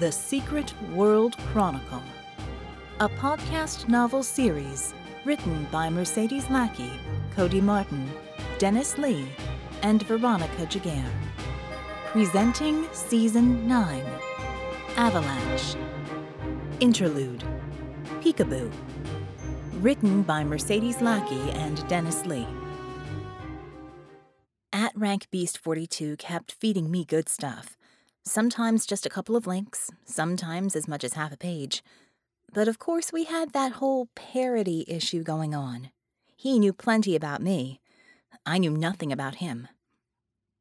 The Secret World Chronicle, a podcast novel series written by Mercedes Lackey, Cody Martin, Dennis Lee, and Veronica Giguere. Presenting Season 9 Avalanche. Interlude Peekaboo. Written by Mercedes Lackey and Dennis Lee. At Rank Beast 42 kept feeding me good stuff. Sometimes just a couple of links, sometimes as much as half a page. But of course, we had that whole parody issue going on. He knew plenty about me. I knew nothing about him.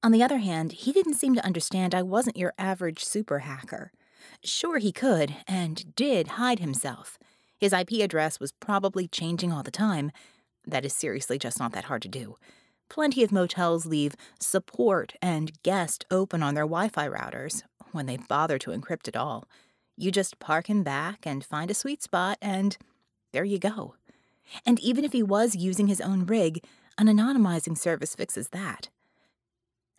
On the other hand, he didn't seem to understand I wasn't your average super hacker. Sure, he could, and did hide himself. His IP address was probably changing all the time. That is seriously just not that hard to do. Plenty of motels leave support and guest open on their Wi Fi routers when they bother to encrypt it all. You just park him back and find a sweet spot, and there you go. And even if he was using his own rig, an anonymizing service fixes that.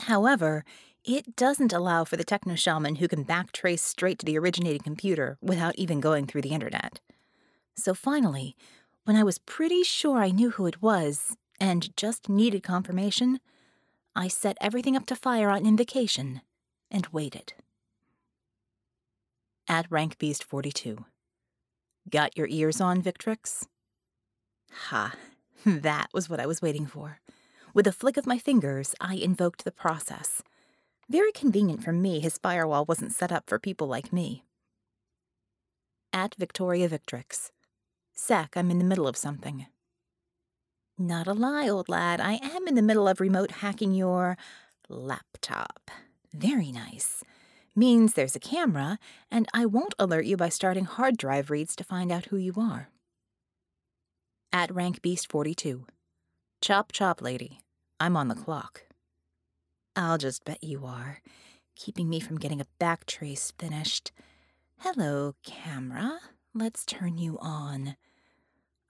However, it doesn't allow for the techno shaman who can backtrace straight to the originating computer without even going through the internet. So finally, when I was pretty sure I knew who it was, and just needed confirmation, I set everything up to fire on invocation and waited. At Rank Beast 42. Got your ears on, Victrix? Ha, that was what I was waiting for. With a flick of my fingers, I invoked the process. Very convenient for me, his firewall wasn't set up for people like me. At Victoria Victrix. Sec, I'm in the middle of something. Not a lie, old lad. I am in the middle of remote hacking your laptop. Very nice. Means there's a camera, and I won't alert you by starting hard drive reads to find out who you are. At Rank Beast 42. Chop chop, lady. I'm on the clock. I'll just bet you are, keeping me from getting a back trace finished. Hello, camera. Let's turn you on.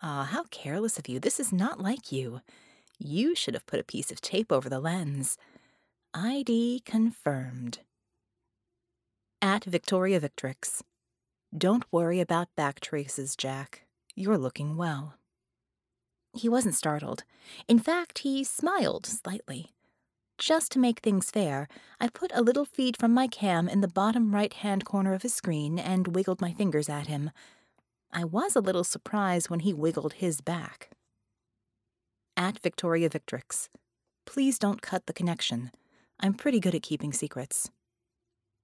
Ah, how careless of you. This is not like you. You should have put a piece of tape over the lens. ID confirmed. At Victoria Victrix. Don't worry about back traces, Jack. You're looking well. He wasn't startled. In fact, he smiled slightly. Just to make things fair, I put a little feed from my cam in the bottom right hand corner of his screen and wiggled my fingers at him. I was a little surprised when he wiggled his back. At Victoria Victrix. Please don't cut the connection. I'm pretty good at keeping secrets.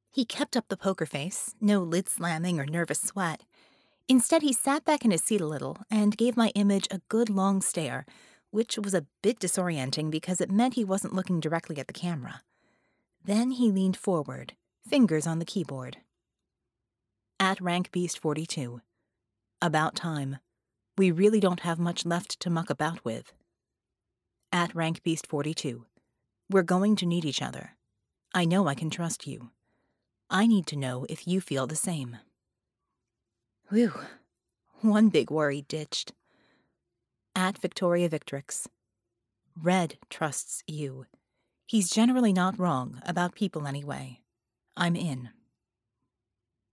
He kept up the poker face, no lid slamming or nervous sweat. Instead, he sat back in his seat a little and gave my image a good long stare, which was a bit disorienting because it meant he wasn't looking directly at the camera. Then he leaned forward, fingers on the keyboard. At Rank Beast 42. About time. We really don't have much left to muck about with. At Rank Beast 42. We're going to need each other. I know I can trust you. I need to know if you feel the same. Whew. One big worry ditched. At Victoria Victrix. Red trusts you. He's generally not wrong, about people anyway. I'm in.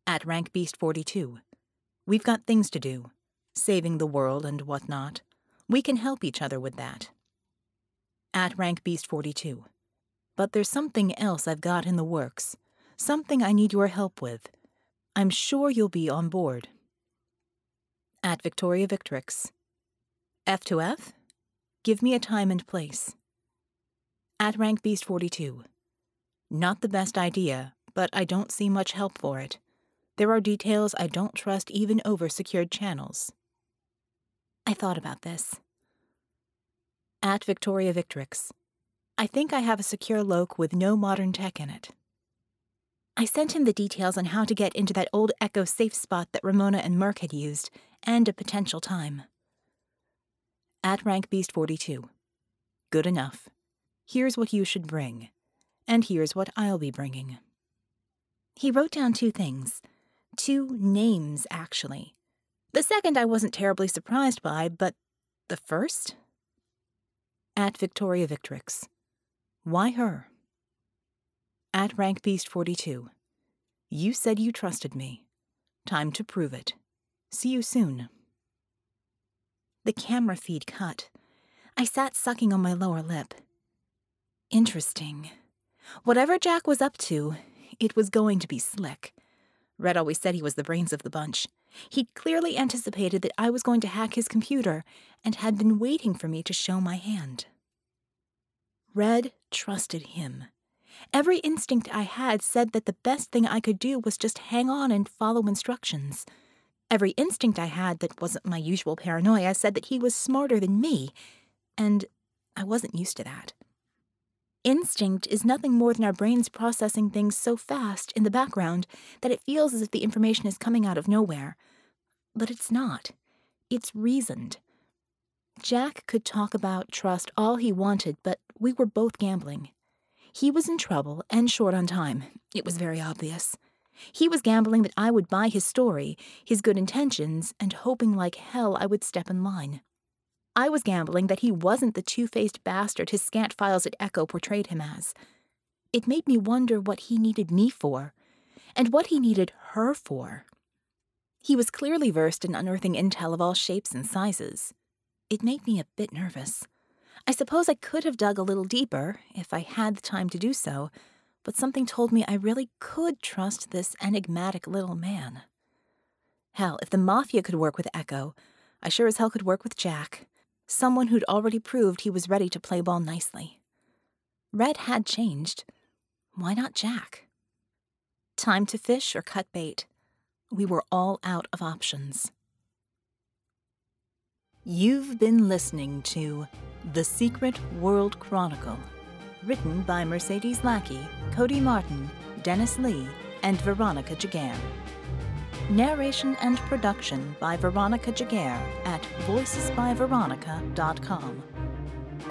At Rank Beast 42. We've got things to do, saving the world and whatnot. We can help each other with that. At Rank Beast 42. But there's something else I've got in the works, something I need your help with. I'm sure you'll be on board. At Victoria Victrix. F to F? Give me a time and place. At Rank Beast 42. Not the best idea, but I don't see much help for it. There are details I don't trust even over secured channels. I thought about this. At Victoria Victrix. I think I have a secure loc with no modern tech in it. I sent him the details on how to get into that old Echo safe spot that Ramona and Merc had used, and a potential time. At Rank Beast 42. Good enough. Here's what you should bring, and here's what I'll be bringing. He wrote down two things Two names, actually. The second I wasn't terribly surprised by, but the first? At Victoria Victrix. Why her? At Rank Beast 42. You said you trusted me. Time to prove it. See you soon. The camera feed cut. I sat sucking on my lower lip. Interesting. Whatever Jack was up to, it was going to be slick. Red always said he was the brains of the bunch. He'd clearly anticipated that I was going to hack his computer and had been waiting for me to show my hand. Red trusted him. Every instinct I had said that the best thing I could do was just hang on and follow instructions. Every instinct I had that wasn't my usual paranoia said that he was smarter than me, and I wasn't used to that. Instinct is nothing more than our brains processing things so fast in the background that it feels as if the information is coming out of nowhere. But it's not. It's reasoned. Jack could talk about trust all he wanted, but we were both gambling. He was in trouble and short on time. It was very obvious. He was gambling that I would buy his story, his good intentions, and hoping like hell I would step in line. I was gambling that he wasn't the two faced bastard his scant files at Echo portrayed him as. It made me wonder what he needed me for, and what he needed her for. He was clearly versed in unearthing intel of all shapes and sizes. It made me a bit nervous. I suppose I could have dug a little deeper if I had the time to do so, but something told me I really could trust this enigmatic little man. Hell, if the Mafia could work with Echo, I sure as hell could work with Jack, someone who'd already proved he was ready to play ball nicely. Red had changed. Why not Jack? Time to fish or cut bait. We were all out of options. You've been listening to The Secret World Chronicle, written by Mercedes Lackey, Cody Martin, Dennis Lee, and Veronica Giguere. Narration and production by Veronica Giguere at voicesbyveronica.com.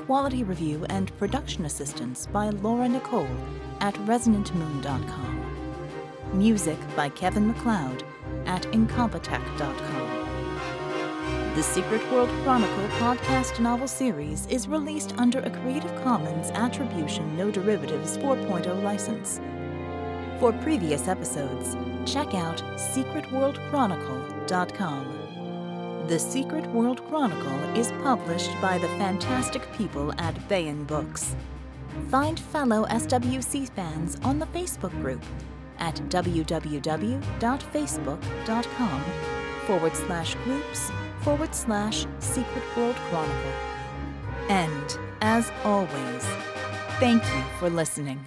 Quality review and production assistance by Laura Nicole at resonantmoon.com. Music by Kevin MacLeod at incompetech.com. The Secret World Chronicle podcast novel series is released under a Creative Commons Attribution No Derivatives 4.0 license. For previous episodes, check out secretworldchronicle.com. The Secret World Chronicle is published by the fantastic people at Baen Books. Find fellow SWC fans on the Facebook group at www.facebook.com forward slash groups forward slash Secret World Chronicle. And, as always, thank you for listening.